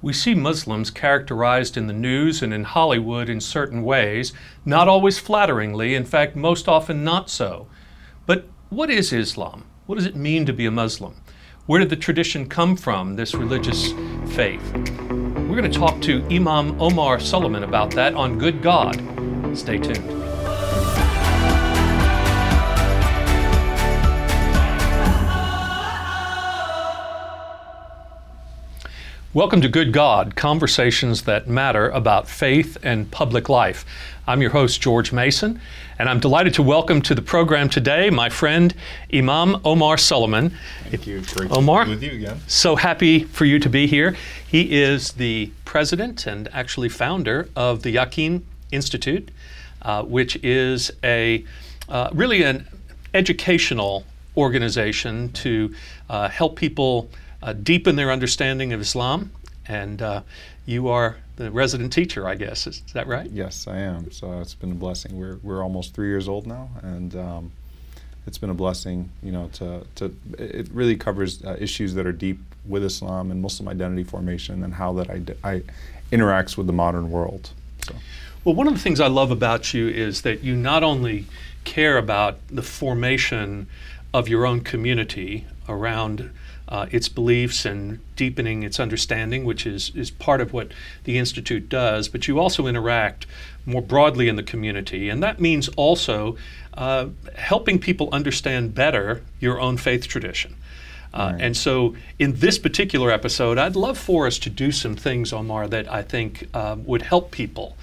We see Muslims characterized in the news and in Hollywood in certain ways, not always flatteringly, in fact, most often not so. But what is Islam? What does it mean to be a Muslim? Where did the tradition come from, this religious faith? We're going to talk to Imam Omar Suleiman about that on Good God. Stay tuned. Welcome to Good God, conversations that matter about faith and public life. I'm your host, George Mason, and I'm delighted to welcome to the program today my friend Imam Omar Suleiman. Thank you. Great Omar, to be with you again. So happy for you to be here. He is the president and actually founder of the Yaqeen Institute, uh, which is a uh, really an educational organization to uh, help people uh, deepen their understanding of Islam. And uh, you are the resident teacher, I guess. Is, is, that right? Yes, I am. So it's been a blessing. We're, we're almost three years old now, and um, it's been a blessing, you know, to, to it really covers uh, issues that are deep with Islam and Muslim identity formation and how that I, I interacts with the modern world. So. Well, one of the things I love about you is that you not only care about the formation of your own community around uh, its beliefs and deepening its understanding, which is, is part of what the Institute does, but you also interact more broadly in the community. And that means also uh, helping people understand better your own faith tradition. Uh, right. And so, in this particular episode, I'd love for us to do some things, Omar, that I think uh, would help people.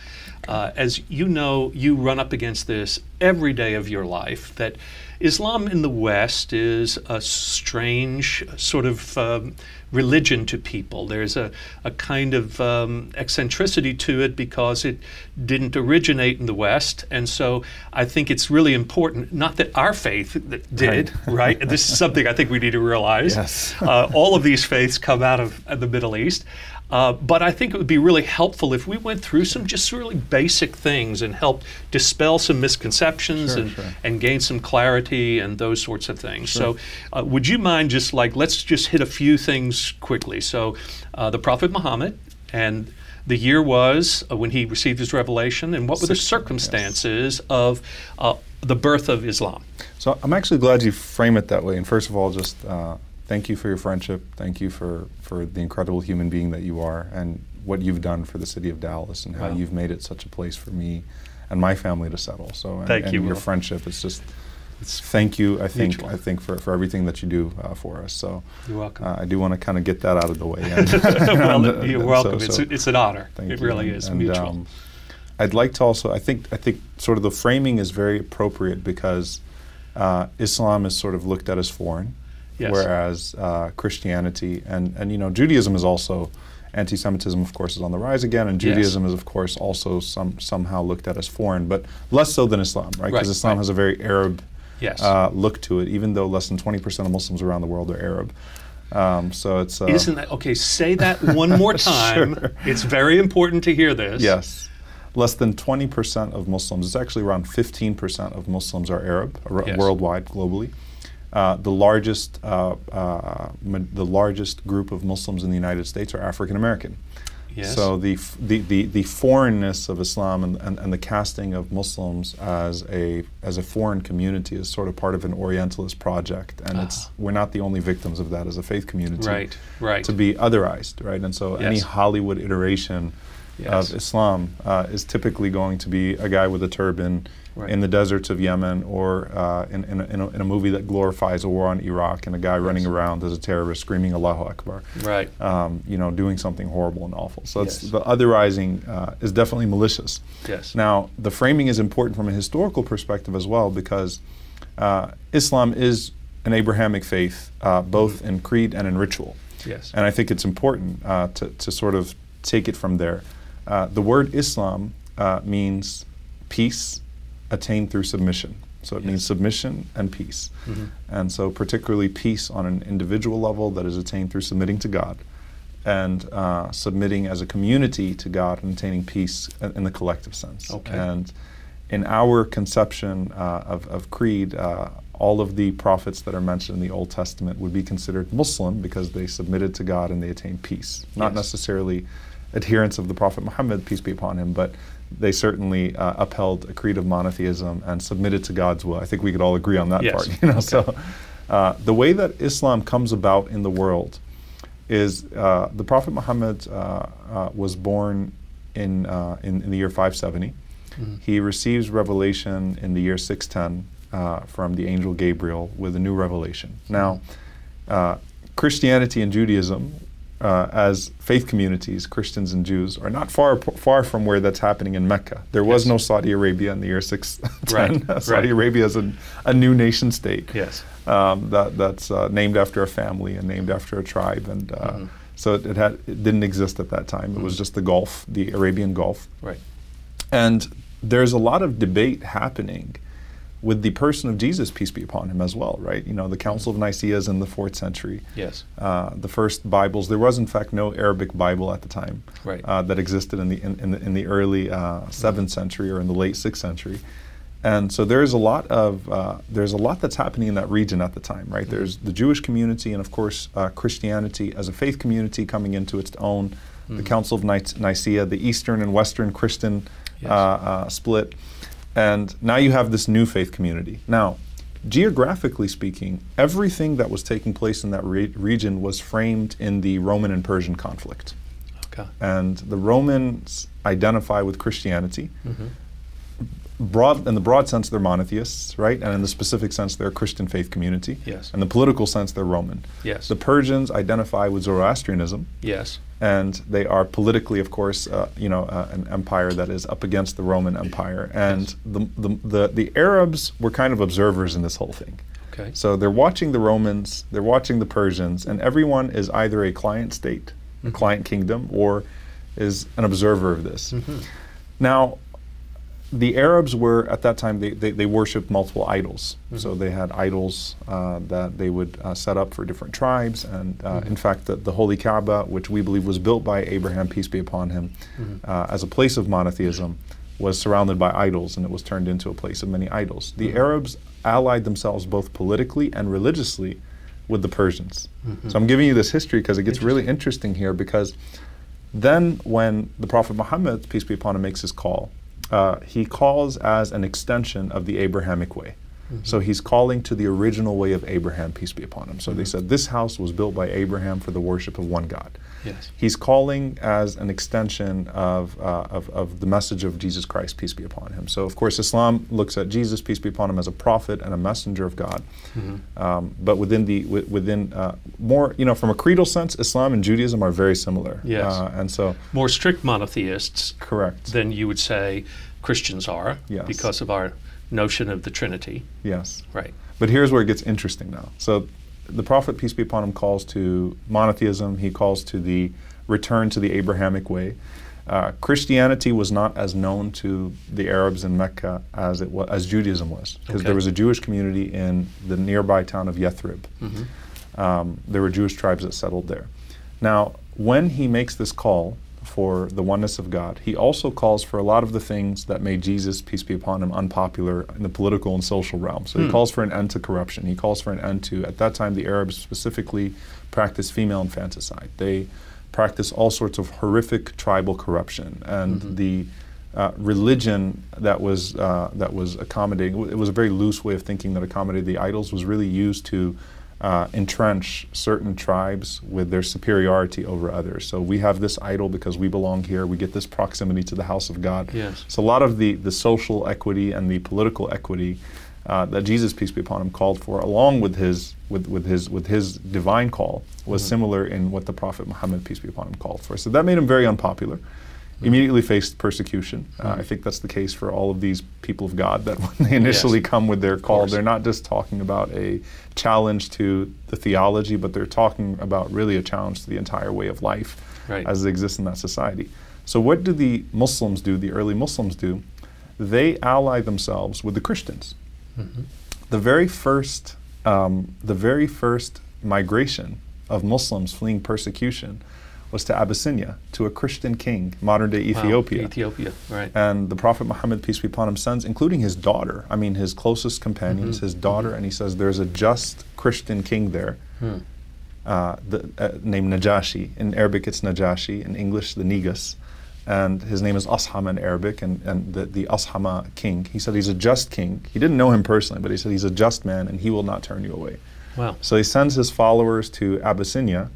Uh, as you know, you run up against this every day of your life that Islam in the West is a strange sort of um, religion to people. There's a, a kind of um, eccentricity to it because it didn't originate in the West. And so I think it's really important, not that our faith did, right? right? this is something I think we need to realize. Yes. uh, all of these faiths come out of the Middle East. Uh, but I think it would be really helpful if we went through some just really basic things and helped dispel some misconceptions sure, and, sure. and gain some clarity and those sorts of things. Sure. So, uh, would you mind just like, let's just hit a few things quickly. So, uh, the Prophet Muhammad and the year was uh, when he received his revelation, and what were the circumstances yes. of uh, the birth of Islam? So, I'm actually glad you frame it that way. And first of all, just uh, thank you for your friendship. Thank you for, for the incredible human being that you are and what you've done for the city of Dallas and how wow. you've made it such a place for me and my family to settle. So and, thank and you. your friendship is just it's thank you. I think mutual. I think for, for everything that you do uh, for us. So you're welcome. Uh, I do want to kind of get that out of the way. well, you're welcome. So, so it's, it's an honor. It you. really is and, mutual. Um, I'd like to also. I think I think sort of the framing is very appropriate because uh, Islam is sort of looked at as foreign. Yes. Whereas uh, Christianity and, and you know Judaism is also anti-Semitism, of course, is on the rise again, and Judaism yes. is, of course, also some somehow looked at as foreign, but less so than Islam, right? Because right, Islam right. has a very Arab yes. uh, look to it, even though less than 20% of Muslims around the world are Arab. Um, so it's uh, isn't that okay? Say that one more time. sure. It's very important to hear this. Yes, less than 20% of Muslims. It's actually around 15% of Muslims are Arab yes. worldwide, globally. Uh, the largest uh, uh, the largest group of Muslims in the United States are African American. Yes. So the, f- the, the, the foreignness of Islam and, and, and, the casting of Muslims as a as a foreign community is sort of part of an Orientalist project, and it's we're not the only victims of that as a faith community. Right, right. To be otherized, right, and so yes. any Hollywood iteration yes. of Islam uh, is typically going to be a guy with a turban right. in the deserts of Yemen or uh, in, in, a, in, a, in, a, movie that glorifies a war on Iraq and a guy yes. running around as a terrorist screaming Allahu Akbar. Right. Um, you know, doing something horrible and awful. So yes. the otherizing uh, is definitely malicious. Yes. Now, the framing is important from a historical perspective as well because uh, Islam is an Abrahamic faith, uh, both mm-hmm. in creed and in ritual. Yes. And I think it's important uh, to, to sort of take it from there. Uh, the word Islam means peace, attained through submission. So it yes. means submission and peace. Mm-hmm. And so, particularly peace on an individual level that is attained through submitting to God and uh, submitting as a community to God and attaining peace in the collective sense. Okay. And in our conception uh, of, of creed, uh, all of the prophets that are mentioned in the Old Testament would be considered Muslim because they submitted to God and they attained peace. Not Yes. necessarily adherents of the Prophet Muhammad, peace be upon him, but they certainly uh, upheld a creed of monotheism and submitted to God's will. I think we could all agree on that Yes. part. You know, Okay. so uh, the way that Islam comes about in the world is uh, the Prophet Muhammad uh, uh, was born in, uh, in in the year 570. Mhm. He receives revelation in the year 610 uh, from the angel Gabriel with a new revelation. Now, uh, Christianity and Judaism, uh, as faith communities, Christians and Jews, are not far far from where that's happening in Mecca. There was Yes. no Saudi Arabia in the year 610. Right, Saudi right. Arabia is a, a new nation state Yes. um, that, that's uh, named after a family and named after a tribe, and uh, Mhm. so it, it had it didn't exist at that time. It was Mhm. just the Gulf, the Arabian Gulf, Right. and there's a lot of debate happening with the person of Jesus, peace be upon him, as well. Right? You know, the Council of Nicaea is in the fourth century. Yes. Uh, the first Bibles. There was, in fact, no Arabic Bible at the time Right. uh, that existed in the in, in the, in the early uh, seventh century or in the late sixth century. And so there's a lot of uh, there's a lot that's happening in that region at the time, right? There's the Jewish community, and of course uh, Christianity as a faith community coming into its own. The Mhm. Council of Nic- Nicaea, the Eastern and Western Christian Yes. uh, uh, split, and now you have this new faith community. Now, geographically speaking, everything that was taking place in that re- region was framed in the Roman and Persian conflict, Okay. and the Romans identify with Christianity hmm broad in the broad sense they're monotheists right and in the specific sense they're a christian faith community Yes. in the political sense they're roman Yes. the persians identify with zoroastrianism yes. and they are politically of course uh, you know uh, an empire that is up against the roman empire and Yes. the, the, the, the arabs were kind of observers in this whole thing Okay. so they're watching the romans they're watching the persians and everyone is either a client state a Mhm. client kingdom or is an observer of this hmm now, the Arabs were at that time they, they, they worshipped multiple idols. So Mhm. they had idols uh, that they would uh, set up for different tribes, and uh, Mhm. in fact, the, the Holy Kaaba, which we believe was built by Abraham, peace be upon him, Mhm. uh, as a place of monotheism, was surrounded by idols, and it was turned into a place of many idols. The Mhm. Arabs allied themselves both politically and religiously with the Persians. Mhm. So I'm giving you this history because it gets really Interesting. interesting here because then when the Prophet Muhammad, peace be upon him, makes his call, uh, he calls as an extension of the Abrahamic way. Mhm. So he's calling to the original way of Abraham, peace be upon him. So they Mhm. said this house was built by Abraham for the worship of one God. Yes. He's calling as an extension of, uh, of, of the message of Jesus Christ, peace be upon him. So, of course, Islam looks at Jesus, peace be upon him, as a prophet and a messenger of God. Mhm. Um, but within the wi- within uh, more, you know, from a creedal sense, Islam and Judaism are very similar. Yes. Uh, and so, More strict monotheists correct. than you would say Christians are Yes. because of our notion of the Trinity. yes. Right. But here's where it gets interesting now. So, the Prophet, peace be upon him, calls to monotheism. He calls to the return to the Abrahamic way. Uh, Christianity was not as known to the Arabs in Mecca as it was, as Judaism was, because Okay. there was a Jewish community in the nearby town of Yathrib. hmm um, there were Jewish tribes that settled there. Now, when he makes this call for the oneness of God, he also calls for a lot of the things that made Jesus, peace be upon him, unpopular in the political and social realm. So he Hmm. calls for an end to corruption. He calls for an end to, at that time, the Arabs specifically practiced female infanticide. They practiced all sorts of horrific tribal corruption. And Mhm. the uh, religion that was uh, that was accommodating. It was a very loose way of thinking that accommodated the idols was really used to uh, entrench certain tribes with their superiority over others. So we have this idol because we belong here. We get this proximity to the house of God. Yes. So a lot of the the social equity and the political equity. Uh, that Jesus, peace be upon him, called for, along with his with, with his with his divine call, was Mhm. similar in what the Prophet Muhammad, peace be upon him, called for. So that made him very unpopular immediately faced persecution. Uh. I think that's the case for all of these people of God that when they initially Yes. come with their call, they're not just talking about a challenge to the theology, but they're talking about really a challenge to the entire way of life Right. as it exists in that society. So, what do the Muslims do, the early Muslims do? They ally themselves with the Christians hmm the very first um, the very first migration of Muslims fleeing persecution was to Abyssinia, to a Christian king, modern day Wow, Ethiopia. Ethiopia, right. And the Prophet Muhammad, peace be upon him, sends, including his daughter, I mean his closest companions, Mhm, his daughter, and he says there's a just Christian king there Hmm. uh, the, uh, named Najashi. In Arabic, it's Najashi. In English, the Negus. And his name is Ashama in Arabic, and, and the, the Ashama king. He said he's a just king. He didn't know him personally, but he said he's a just man and he will not turn you away. Wow. So he sends his followers to Abyssinia,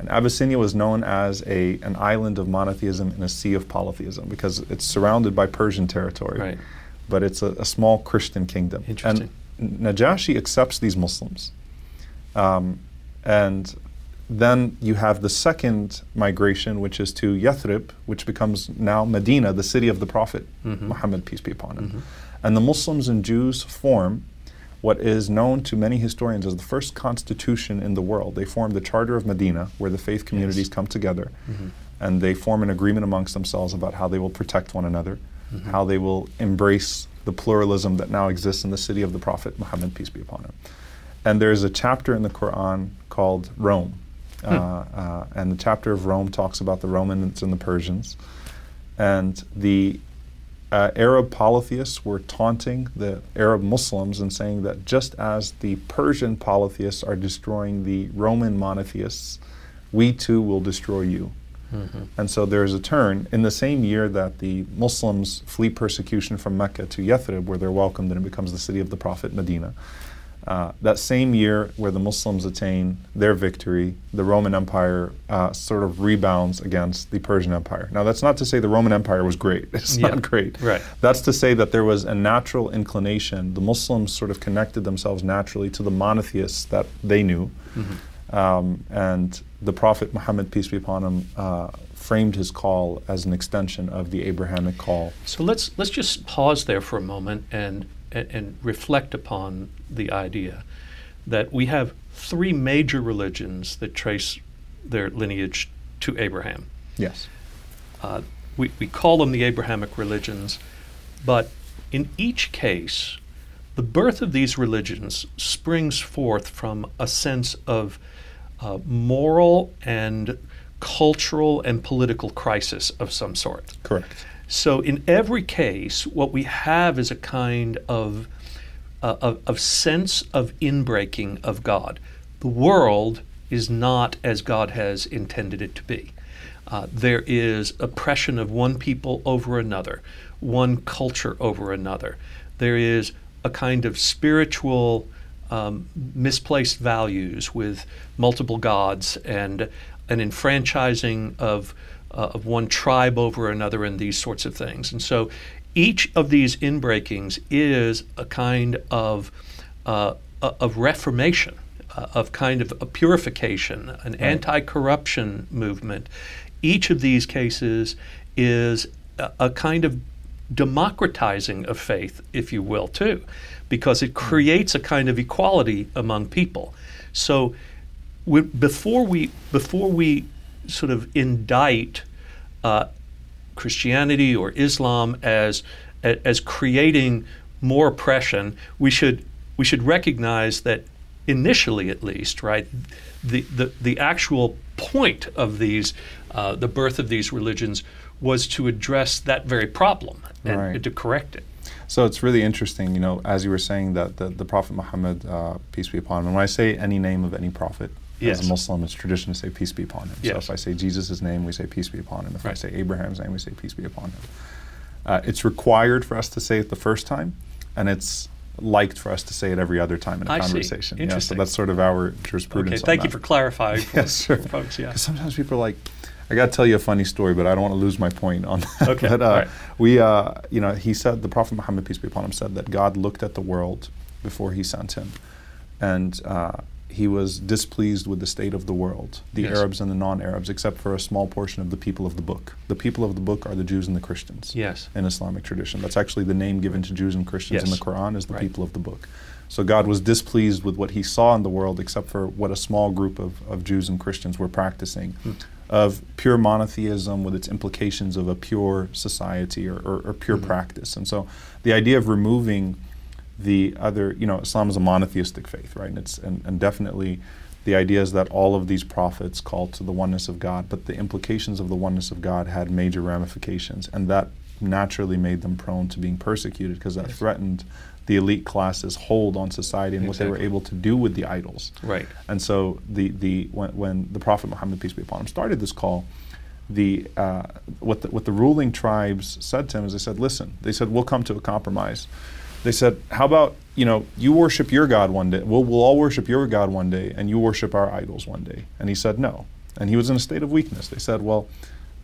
and Abyssinia was known as a, an island of monotheism in a sea of polytheism because it's surrounded by Persian territory. Right. But it's a, a small Christian kingdom. Interesting. And Najashi accepts these Muslims. Um, and then you have the second migration, which is to Yathrib, which becomes now Medina, the city of the Prophet Mhm. Muhammad, peace be upon him. Mhm. And the Muslims and Jews form what is known to many historians as the first constitution in the world. They form the Charter of Medina, where the faith communities come together, Mhm. and they form an agreement amongst themselves about how they will protect one another, Mhm. how they will embrace the pluralism that now exists in the city of the Prophet Muhammad, peace be upon him. And there's a chapter in the Quran called Rome. Hmm. Uh, uh, and the chapter of Rome talks about the Romans and the Persians. And the uh, Arab polytheists were taunting the Arab Muslims and saying that just as the Persian polytheists are destroying the Roman monotheists, we too will destroy you. Mhm. And so there's a turn. In the same year that the Muslims flee persecution from Mecca to Yathrib, where they're welcomed and it becomes the city of the Prophet, Medina, uh, that same year where the Muslims attain their victory, the Roman Empire uh, sort of rebounds against the Persian Empire. Now, that's not to say the Roman Empire was great. It's Yeah. not great. Right. That's to say that there was a natural inclination. The Muslims sort of connected themselves naturally to the monotheists that they knew. Mhm. Um, and the Prophet Muhammad, peace be upon him, uh, framed his call as an extension of the Abrahamic call. So let's let's just pause there for a moment and, and and reflect upon the idea that we have three major religions that trace their lineage to Abraham. Yes. Uh, we, we call them the Abrahamic religions, but in each case, the birth of these religions springs forth from a sense of uh, moral and cultural and political crisis of some sort. Correct. So, in every case, what we have is a kind of, uh, of, of sense of inbreaking of God. The world is not as God has intended it to be. Uh, there is oppression of one people over another, one culture over another. There is a kind of spiritual um, misplaced values with multiple gods and an enfranchising of, uh, of one tribe over another and these sorts of things. And so each of these inbreakings is a kind of, uh, of reformation, uh, of kind of a purification, an anti corruption movement. Each of these cases is a, a kind of democratizing of faith, if you will, too, because it creates a kind of equality among people. So we, before we before we sort of indict uh, Christianity or Islam as as creating more oppression, we should we should recognize that initially, at least, right, the the, the actual point of these uh, the birth of these religions was to address that very problem and Right. to correct it. So it's really interesting, you know, as you were saying that the, the Prophet Muhammad, uh, peace be upon him, when I say any name of any prophet, Yes. as a Muslim, it's tradition to say peace be upon him. So if I say Jesus' name, we say peace be upon him. If I say Abraham's name, we say peace be upon him. Uh, it's required for us to say it the first time, and it's liked for us to say it every other time in a I see. conversation. Yeah, so that's sort of our Okay, jurisprudence. on thank you that. for clarifying for, Yes, sure. for folks. Yeah. Because sometimes people are like, I got to tell you a funny story, but I don't want to lose my point on that. Okay, but, uh, all right. We, uh, you know, he said, the Prophet Muhammad, peace be upon him, said that God looked at the world before he sent him. And uh, he was displeased with the state of the world, the Yes. Arabs and the non Arabs, except for a small portion of the people of the book. The people of the book are the Jews and the Christians Yes. in Islamic tradition. That's actually the name given to Jews and Christians in the Quran is the Right. people of the book. So God was displeased with what he saw in the world, except for what a small group of, of Jews and Christians were practicing, Hmm. of pure monotheism with its implications of a pure society or, or, or pure Mhm. practice. And so the idea of removing the other, you know, Islam is a monotheistic faith, right? And it's and, and definitely the idea is that all of these prophets called to the oneness of God, but the implications of the oneness of God had major ramifications, and that naturally made them prone to being persecuted because that Yes. threatened the elite classes' hold on society and what they were able to do with the idols. Right. And so the, the when, when the Prophet Muhammad peace be upon him started this call, the uh, what the what the ruling tribes said to him is they said, listen, they said we'll come to a compromise. They said, how about you know you worship your God one day, we'll we'll all worship your God one day, and you worship our idols one day. And he said no, and he was in a state of weakness. They said, well.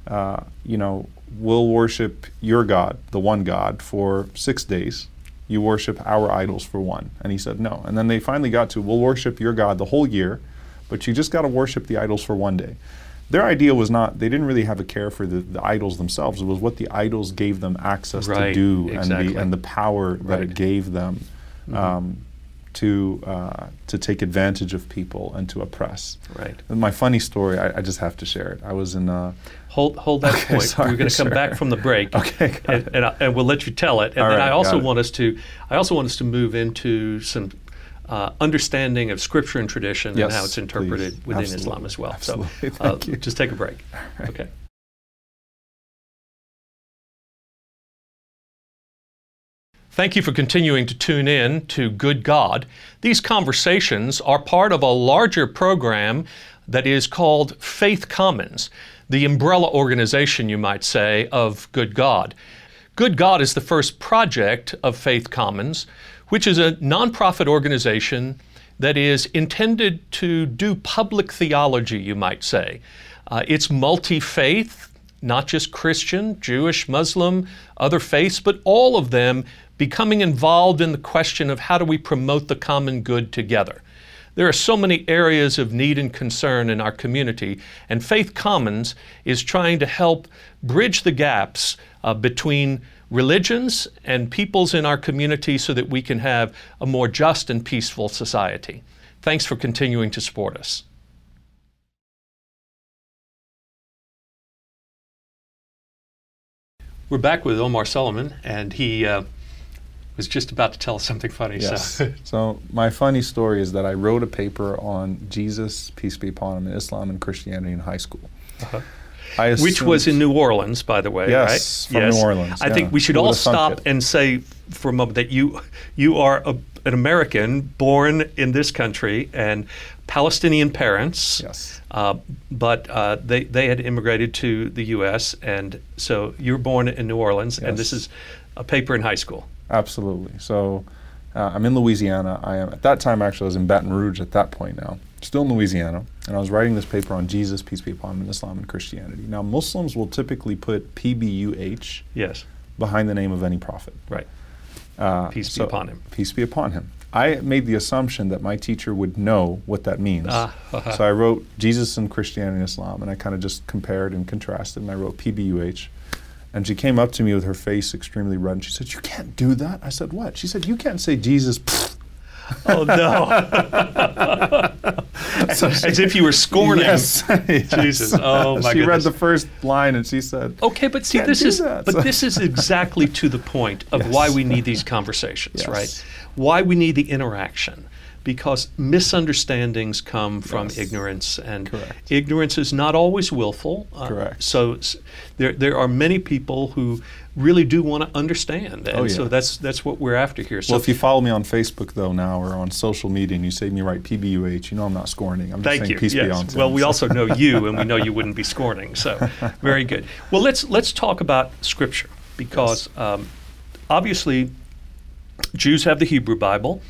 Uh, you know, we'll worship your God, the one God, for six days. You worship our idols for one. And he said, no. And then they finally got to, we'll worship your God the whole year, but you just got to worship the idols for one day. Their idea was not, they didn't really have a care for the, the idols themselves. It was what the idols gave them access to do exactly. and, the, and the power that it gave them Mhm. um, to, uh, to take advantage of people and to oppress. Right. And my funny story, I, I just have to share it. I was in, uh, Hold, hold that Okay, point. sorry, We're going to come sure. back from the break. Okay, and, and, I, and we'll let you tell it. And All then right, I also want us to, I also want us to move into some uh, understanding of scripture and tradition and how it's interpreted please. within Absolutely. Islam as well. Absolutely. So uh, Thank you. just take a break. right. Okay. Thank you for continuing to tune in to Good God. These conversations are part of a larger program that is called Faith Commons, the umbrella organization, you might say, of Good God. Good God is the first project of Faith Commons, which is a nonprofit organization that is intended to do public theology, you might say. Uh, it's multi faith, not just Christian, Jewish, Muslim, other faiths, but all of them becoming involved in the question of how do we promote the common good together. There are so many areas of need and concern in our community, and Faith Commons is trying to help bridge the gaps uh, between religions and peoples in our community so that we can have a more just and peaceful society. Thanks for continuing to support us. We're back with Omar Suleiman, and he uh, was just about to tell us something funny. Yes. So, so my funny story is that I wrote a paper on Jesus, peace be upon him, and Islam and Christianity in high school. Uh-huh. Which was in New Orleans, by the way, Yes, right? from New Orleans, I think we should all stop and say for a moment that you you are a, an American born in this country and Palestinian parents. Yes. Uh, but uh, they they had immigrated to the U.S. and so you were born in New Orleans, and this is a paper in high school. Absolutely. So uh, I'm in Louisiana. I am at that time actually I was in Baton Rouge at that point now. Still in Louisiana, and I was writing this paper on Jesus, peace be upon him, and Islam and Christianity. Now Muslims will typically put PBUH Yes, behind the name of any prophet. right. Uh, Peace be upon him. Peace be upon him. I made the assumption that my teacher would know what that means. Ah, so I wrote Jesus and Christianity and Islam, and I kind of just compared and contrasted, and I wrote PBUH. And she came up to me with her face extremely red, and she said, "You can't do that." I said, "What?" She said, "You can't say Jesus." Oh no! So she- As if you were scorning. Yes. Yes. Jesus. Oh, my She read the first line, and she said, Okay, but see, this is that. but this is exactly to the point of Yes. why we need these conversations, Yes. right? Why we need the interaction, because misunderstandings come from Yes. ignorance, and Correct. ignorance is not always willful. Uh, Correct. So s- there there are many people who really do want to understand, and Oh, so that's that's what we're after here. So Well, if you follow me on Facebook though now or on social media and you say me write PBUH, you know I'm not scorning. I'm just Thank saying you. peace be yes. on well, we also know you, and we know you wouldn't be scorning. So, very good. Well, let's let's talk about Scripture because um, obviously Jews have the Hebrew Bible,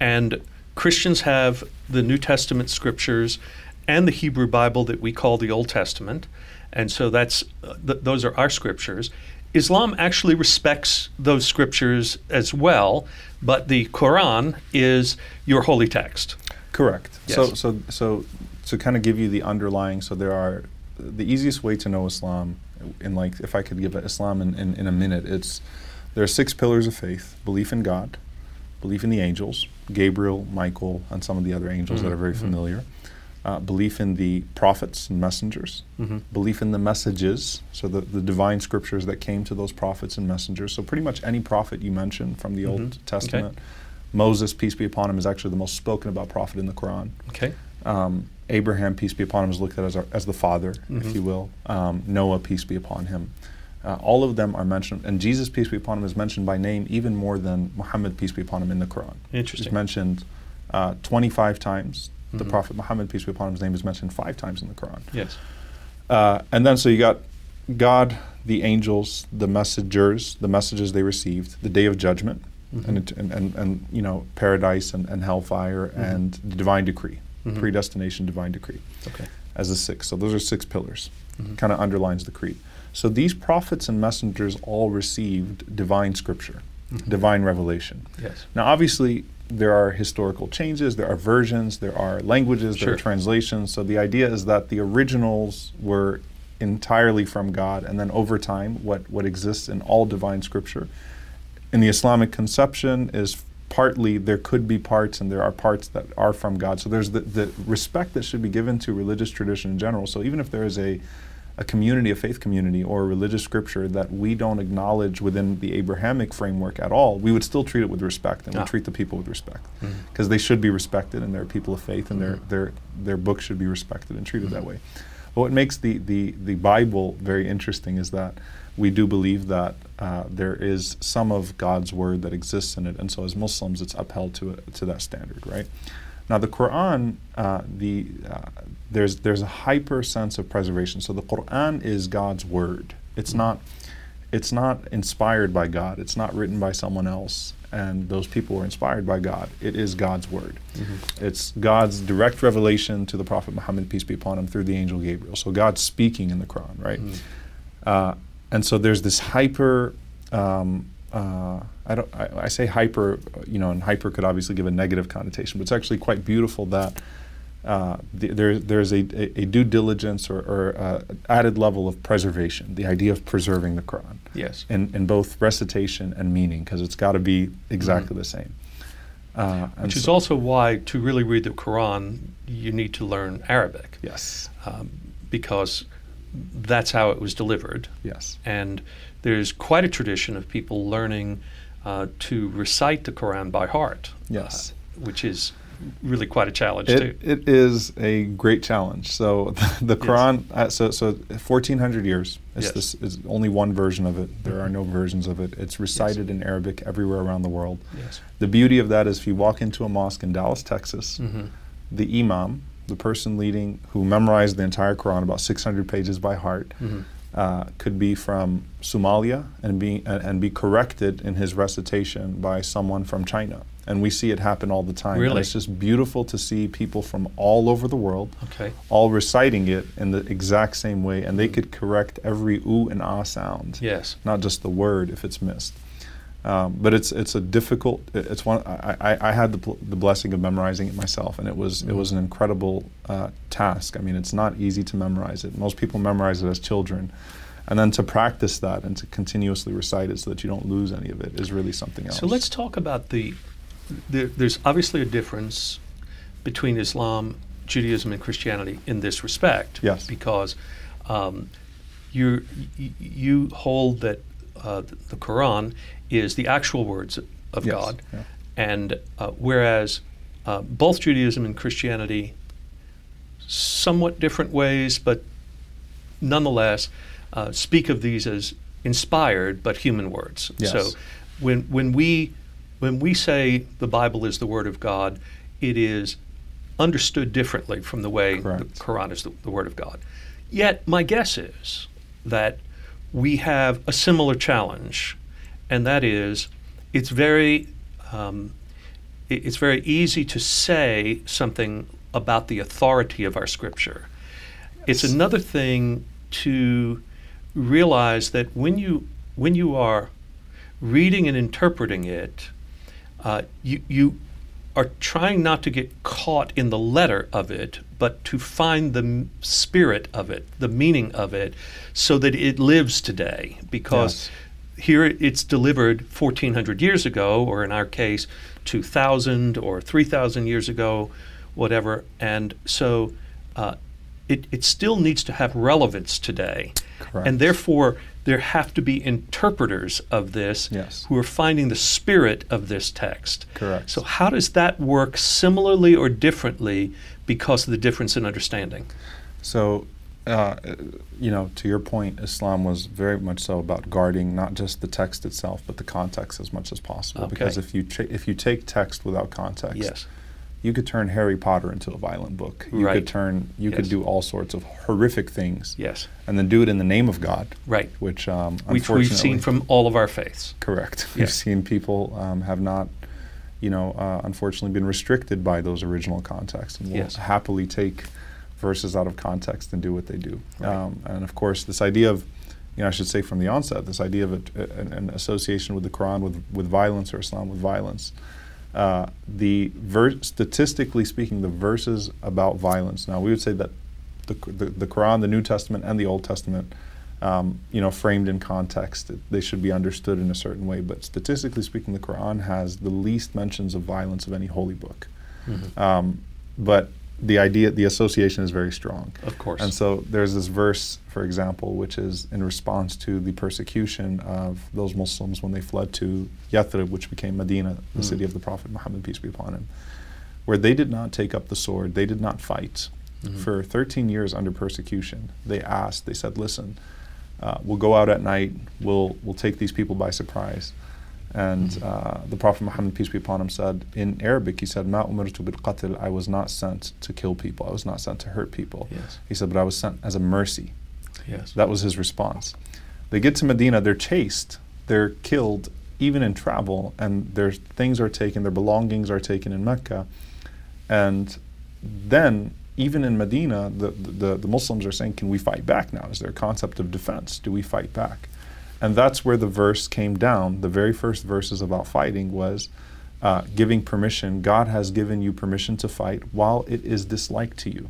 and Christians have the New Testament Scriptures and the Hebrew Bible that we call the Old Testament, and so that's uh, th- those are our scriptures. Islam actually respects those scriptures as well, but the Quran is your holy text. Correct. So, Yes. so, so, to kind of give you the underlying, so there are the easiest way to know Islam, in like if I could give Islam in, in, in a minute, it's there are six pillars of faith: belief in God, belief in the angels, Gabriel, Michael, and some of the other angels that Mhm, are very mhm. familiar. Uh, belief in the prophets and messengers, Mhm. belief in the messages, so the, the divine scriptures that came to those prophets and messengers. So pretty much any prophet you mention from the Mhm. Old Okay. Testament, Moses, peace be upon him, is actually the most spoken about prophet in the Quran. Okay. Um, Abraham, peace be upon him, is looked at as, our, as the father, if you will. Um, Noah, peace be upon him. Uh, all of them are mentioned, and Jesus, peace be upon him, is mentioned by name even more than Muhammad, peace be upon him, in the Quran. Interesting. He's mentioned uh, 25 times. The Mhm. Prophet Muhammad, peace be upon him, his name is mentioned five times in the Quran. Yes. Uh, and then so you got God, the angels, the messengers, the messages they received, the day of judgment, Mhm. and, it, and, and and you know paradise and, and hellfire, Mhm. and the divine decree, Mhm. predestination, divine decree, Okay. as the six. So those are six pillars. Mhm. Kind of underlines the creed. So these prophets and messengers all received divine scripture, Mhm. divine revelation. Yes. Now, obviously, there are historical changes, there are versions, there are languages, there Sure. are translations. So the idea is that the originals were entirely from God, and then over time, what, what exists in all divine scripture in the Islamic conception is partly there could be parts and there are parts that are from God. So there's the, the respect that should be given to religious tradition in general. So even if there is a a community, a faith community, or a religious scripture that we don't acknowledge within the Abrahamic framework at all, we would still treat it with respect and Ah. we treat the people with respect because they should be respected and they're people of faith and their Mhm. their their books should be respected and treated that Mhm. way. But what makes the, the, the Bible very interesting is that we do believe that uh, there is some of God's word that exists in it, and so as Muslims, it's upheld to to that standard, right? Now, the Quran, uh, the uh, there's there's a hyper sense of preservation. So the Quran is God's word. It's not it's not inspired by God. It's not written by someone else, and those people were inspired by God. It is God's word. Mhm. It's God's direct revelation to the Prophet Muhammad, peace be upon him, through the angel Gabriel. So God's speaking in the Quran, right? Mhm. Uh, and so there's this hyper. Um, uh, I don't. I, I say hyper. You know, and hyper could obviously give a negative connotation, but it's actually quite beautiful that uh, the, there, there's a, a, a due diligence or, or uh, added level of preservation. The idea of preserving the Quran Yes. in, in both recitation and meaning, because it's got to be exactly Mhm. the same. Uh, Which is so- also why to really read the Quran, you need to learn Arabic yes, um, because that's how it was delivered. yes, And there's quite a tradition of people learning uh, to recite the Quran by heart. Yes. uh, which is really quite a challenge It, too. it is a great challenge. So the, the Yes. Quran, uh, so so 1400 years. It's Yes. this is only one version of it. There are no versions of it. It's recited in Arabic everywhere around the world. yes. The beauty of that is if you walk into a mosque in Dallas, Texas, hmm the imam, the person leading who memorized the entire Quran, about 600 pages by heart, hmm uh, could be from Somalia and be and, and be corrected in his recitation by someone from China. And we see it happen all the time. And Really? it's just beautiful to see people from all over the world Okay. all reciting it in the exact same way, and they could correct every ooh and ah sound, Yes. not just the word if it's missed. Um, but it's it's a difficult. It's one. I, I, I had the, pl- the blessing of memorizing it myself, and it was it was an incredible uh, task. I mean, it's not easy to memorize it. Most people memorize it as children, and then to practice that and to continuously recite it so that you don't lose any of it is really something else. So let's talk about the, the. There's obviously a difference between Islam, Judaism, and Christianity in this respect. Yes. Because um, you you hold that uh, the Quran is the actual words of Yes, God, yeah. and uh, whereas uh, both Judaism and Christianity, somewhat different ways, but nonetheless, uh, speak of these as inspired but human words. Yes. So when when we when we say the Bible is the Word of God, it is understood differently from the way the Quran is the, the Word of God. Yet my guess is that we have a similar challenge, and that is it's very um, it's very easy to say something about the authority of our scripture. It's another thing to realize that when you when you are reading and interpreting it, uh, you you are trying not to get caught in the letter of it, but to find the m- spirit of it, the meaning of it, so that it lives today. Because here it's delivered 1400 years ago, or in our case, 2000 or 3000 years ago, whatever. And so uh, it, it still needs to have relevance today. Correct. And therefore, there have to be interpreters of this Yes. who are finding the spirit of this text. Correct. So, how does that work similarly or differently because of the difference in understanding? So, uh, you know, to your point, Islam was very much so about guarding not just the text itself, but the context as much as possible. Because if you if you take text without context, Yes. you could turn Harry Potter into a violent book. You Right. could turn, you could do all sorts of horrific things, Yes. and then do it in the name of God, Right. which um, Which we've seen from all of our faiths. Correct. Yeah. We've seen people um, have not, you know, uh, unfortunately been restricted by those original contexts and will Yes. happily take verses out of context and do what they do. Right. Um, and of course, this idea of, you know, I should say from the onset, this idea of a, an, an association with the Quran with, with violence or Islam with violence. Uh, the ver- statistically speaking, the verses about violence. Now, we would say that the, the, the Quran, the New Testament, and the Old Testament um, you know, framed in context. They should be understood in a certain way. But statistically speaking, the Quran has the least mentions of violence of any holy book. Mhm. Um, but the idea, the association is very strong. Of course. And so there's this verse, for example, which is in response to the persecution of those Muslims when they fled to Yathrib, which became Medina, the Mm. city of the Prophet Muhammad, peace be upon him, where they did not take up the sword, they did not fight. Mhm. For 13 years under persecution, they asked, they said, listen, uh, we'll go out at night, we'll, we'll take these people by surprise. And Mhm. uh, the Prophet Muhammad, peace be upon him, said in Arabic, he said, Ma umirtu bil qatl, I was not sent to kill people, I was not sent to hurt people. Yes. He said, but I was sent as a mercy. Yes. That was his response. They get to Medina, they're chased, they're killed, even in travel, and their things are taken, their belongings are taken in Mecca. And then, even in Medina, the, the, the Muslims are saying, Can we fight back now? Is there a concept of defense? Do we fight back? And that's where the verse came down. The very first verses about fighting was uh, giving permission. God has given you permission to fight while it is disliked to you.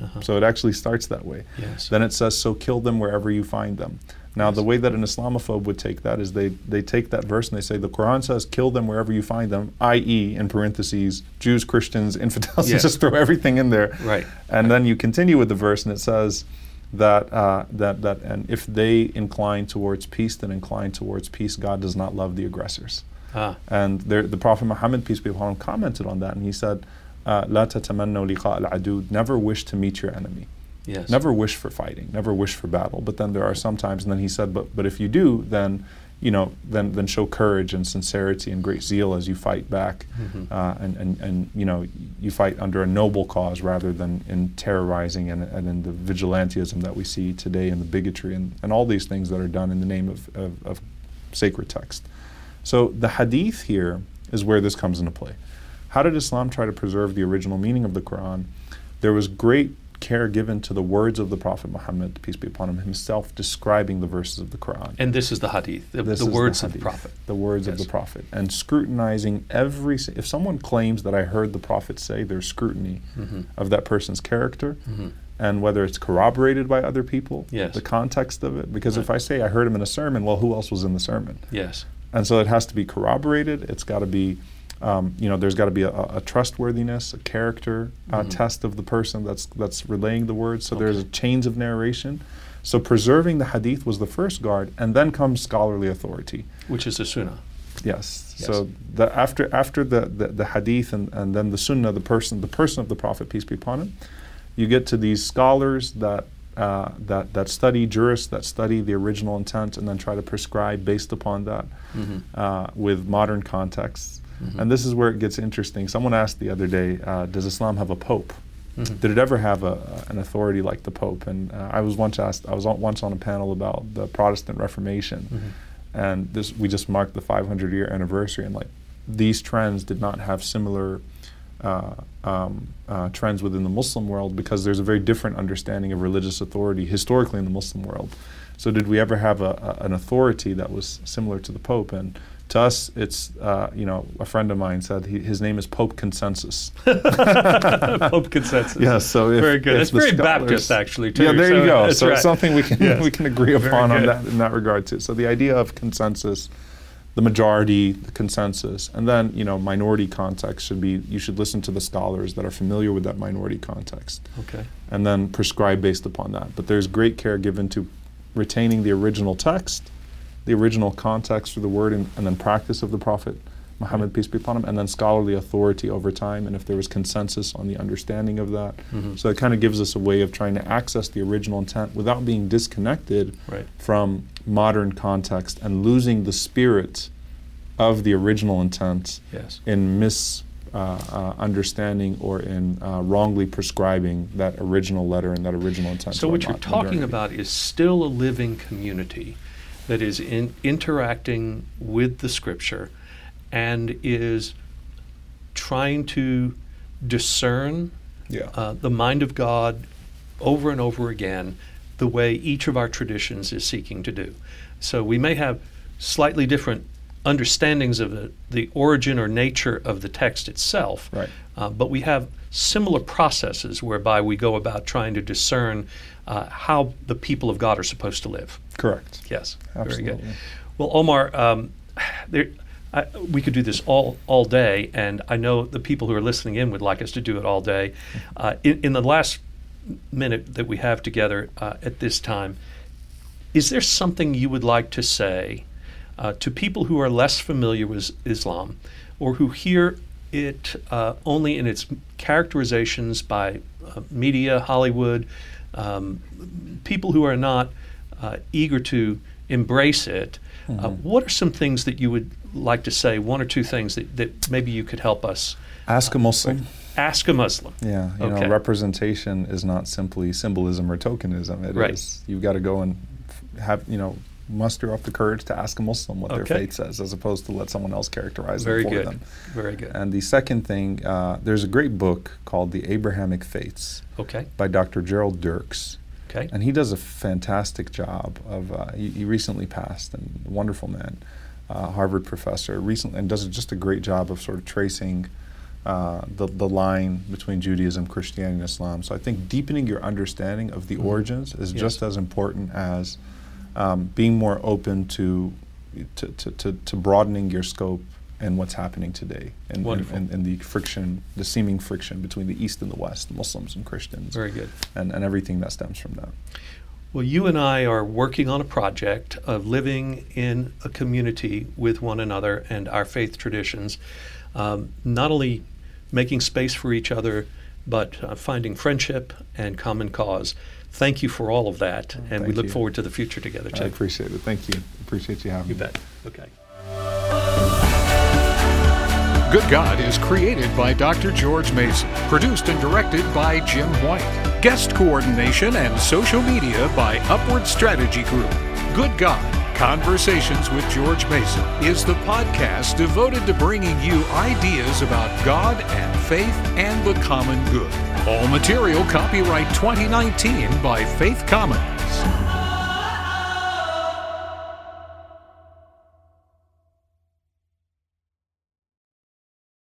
Uh-huh. So it actually starts that way. Yes. Then it says, "So kill them wherever you find them." Now, Yes. the way that an Islamophobe would take that is they they take that verse and they say the Quran says, "Kill them wherever you find them," i.e., in parentheses, Jews, Christians, infidels, Yes. just throw everything in there. Right. And then you continue with the verse and it says that uh, that that and if they incline towards peace, then incline towards peace. God does not love the aggressors. Ah. And there, the Prophet Muhammad, peace be upon him, commented on that, and he said, uh, "La tatamannu liqa al-adu." Never wish to meet your enemy. Yes. Never wish for fighting. Never wish for battle. But then there are sometimes, and then he said, "But but if you do, then." You know, then, then show courage and sincerity and great zeal as you fight back, Mhm. uh, and, and, and you know you fight under a noble cause rather than in terrorizing and, and in the vigilantism that we see today and the bigotry and, and all these things that are done in the name of, of, of sacred text. So the hadith here is where this comes into play. How did Islam try to preserve the original meaning of the Quran? There was great care given to the words of the Prophet Muhammad, peace be upon him, himself describing the verses of the Quran. And this is the hadith, the, the words of the prophet. The words of the Prophet. And scrutinizing every. If someone claims that I heard the Prophet say, there's scrutiny Mhm. of that person's character Mhm. and whether it's corroborated by other people, Yes. the context of it. Because if I say I heard him in a sermon, well, who else was in the sermon? Yes. And so it has to be corroborated. It's got to be, um, you know, there's got to be a, a trustworthiness, a character uh, Mhm. test of the person that's that's relaying the words. So there's a chains of narration. So preserving the hadith was the first guard, and then comes scholarly authority. Which is the sunnah. Yes. Yes. So the, after after the, the, the hadith and, and then the sunnah, the person the person of the prophet peace be upon him, you get to these scholars that uh, that that study jurists that study the original intent and then try to prescribe based upon that Mhm. uh, with modern contexts. Mhm. And this is where it gets interesting. Someone asked the other day, uh, "Does Islam have a pope? Mhm. Did it ever have a, an authority like the pope?" And uh, I was once asked. I was on, once on a panel about the Protestant Reformation Mhm. and this we just marked the 500 year anniversary and like these trends did not have similar uh, um, uh, trends within the muslim world because there's a very different understanding of religious authority historically in the muslim world so did we ever have a, a, an authority that was similar to the pope and to us it's uh, you know a friend of mine said he, his name is pope consensus Pope consensus. Yes, so if, very good. It's very scholars- Baptist, actually. Too. Yeah, there you go. So right. it's something we can Yes. we can agree upon on that in that regard too. So the idea of consensus the majority, the consensus, and then you know minority context should be you should listen to the scholars that are familiar with that minority context, Okay. and then prescribe based upon that. But there's great care given to retaining the original text, the original context for the word, and, and then practice of the Prophet Muhammad peace be upon him, and then scholarly authority over time, and if there was consensus on the understanding of that. Mhm. So it kind of gives us a way of trying to access the original intent without being disconnected Right. from modern context and losing the spirit of the original intent Yes. in mis uh, uh, understanding or in uh, wrongly prescribing that original letter and that original intent. So what you're talking about is still a living community that is in, interacting with the scripture and is trying to discern Yeah. uh, the mind of God over and over again the way each of our traditions is seeking to do. So we may have slightly different understandings of the, the origin or nature of the text itself, Right. uh, but we have similar processes whereby we go about trying to discern uh, how the people of God are supposed to live. Correct. Yes, Absolutely. very good. Well, Omar, um, there, I, we could do this all all day, and I know the people who are listening in would like us to do it all day. Uh, in, in the last minute that we have together uh, at this time, is there something you would like to say uh, to people who are less familiar with Islam, or who hear it uh, only in its characterizations by uh, media, Hollywood, um, people who are not uh, eager to embrace it? Uh, Mhm. what are some things that you would like to say? One or two things that, that maybe you could help us Ask a Muslim. ask a Muslim. Yeah, you Okay. know, representation is not simply symbolism or tokenism. It is Right. you've got to go and have you know muster up the courage to ask a Muslim what their faith says, as opposed to let someone else characterize Very them for good. them. Very good. And the second thing, uh, there's a great book called The Abrahamic Faiths okay. by Dr. Jerald Dirks. Okay. And he does a fantastic job of. Uh, he, he recently passed, and a wonderful man, uh, Harvard professor, recently, and does just a great job of sort of tracing uh, the the line between Judaism, Christianity, and Islam. So I think deepening your understanding of the Mhm. origins is Yes. just as important as um, being more open to to, to, to to broadening your scope and what's happening today, and, Wonderful. and, and the friction, the seeming friction between the East and the West, Muslims and Christians Very good. and, and everything that stems from that. Well, you and I are working on a project of living in a community with one another and our faith traditions, um, not only making space for each other, but uh, finding friendship and common cause. Thank you for all of that, oh, and we look you. forward to the future together, I appreciate it. Thank you. Appreciate you having You me. bet. Okay. Good God is created by Dr. George Mason, produced and directed by Jim White. Guest coordination and social media by Upward Strategy Group. Good God Conversations with George Mason is the podcast devoted to bringing you ideas about God and faith and the common good. All material copyright 2019 by Faith Common.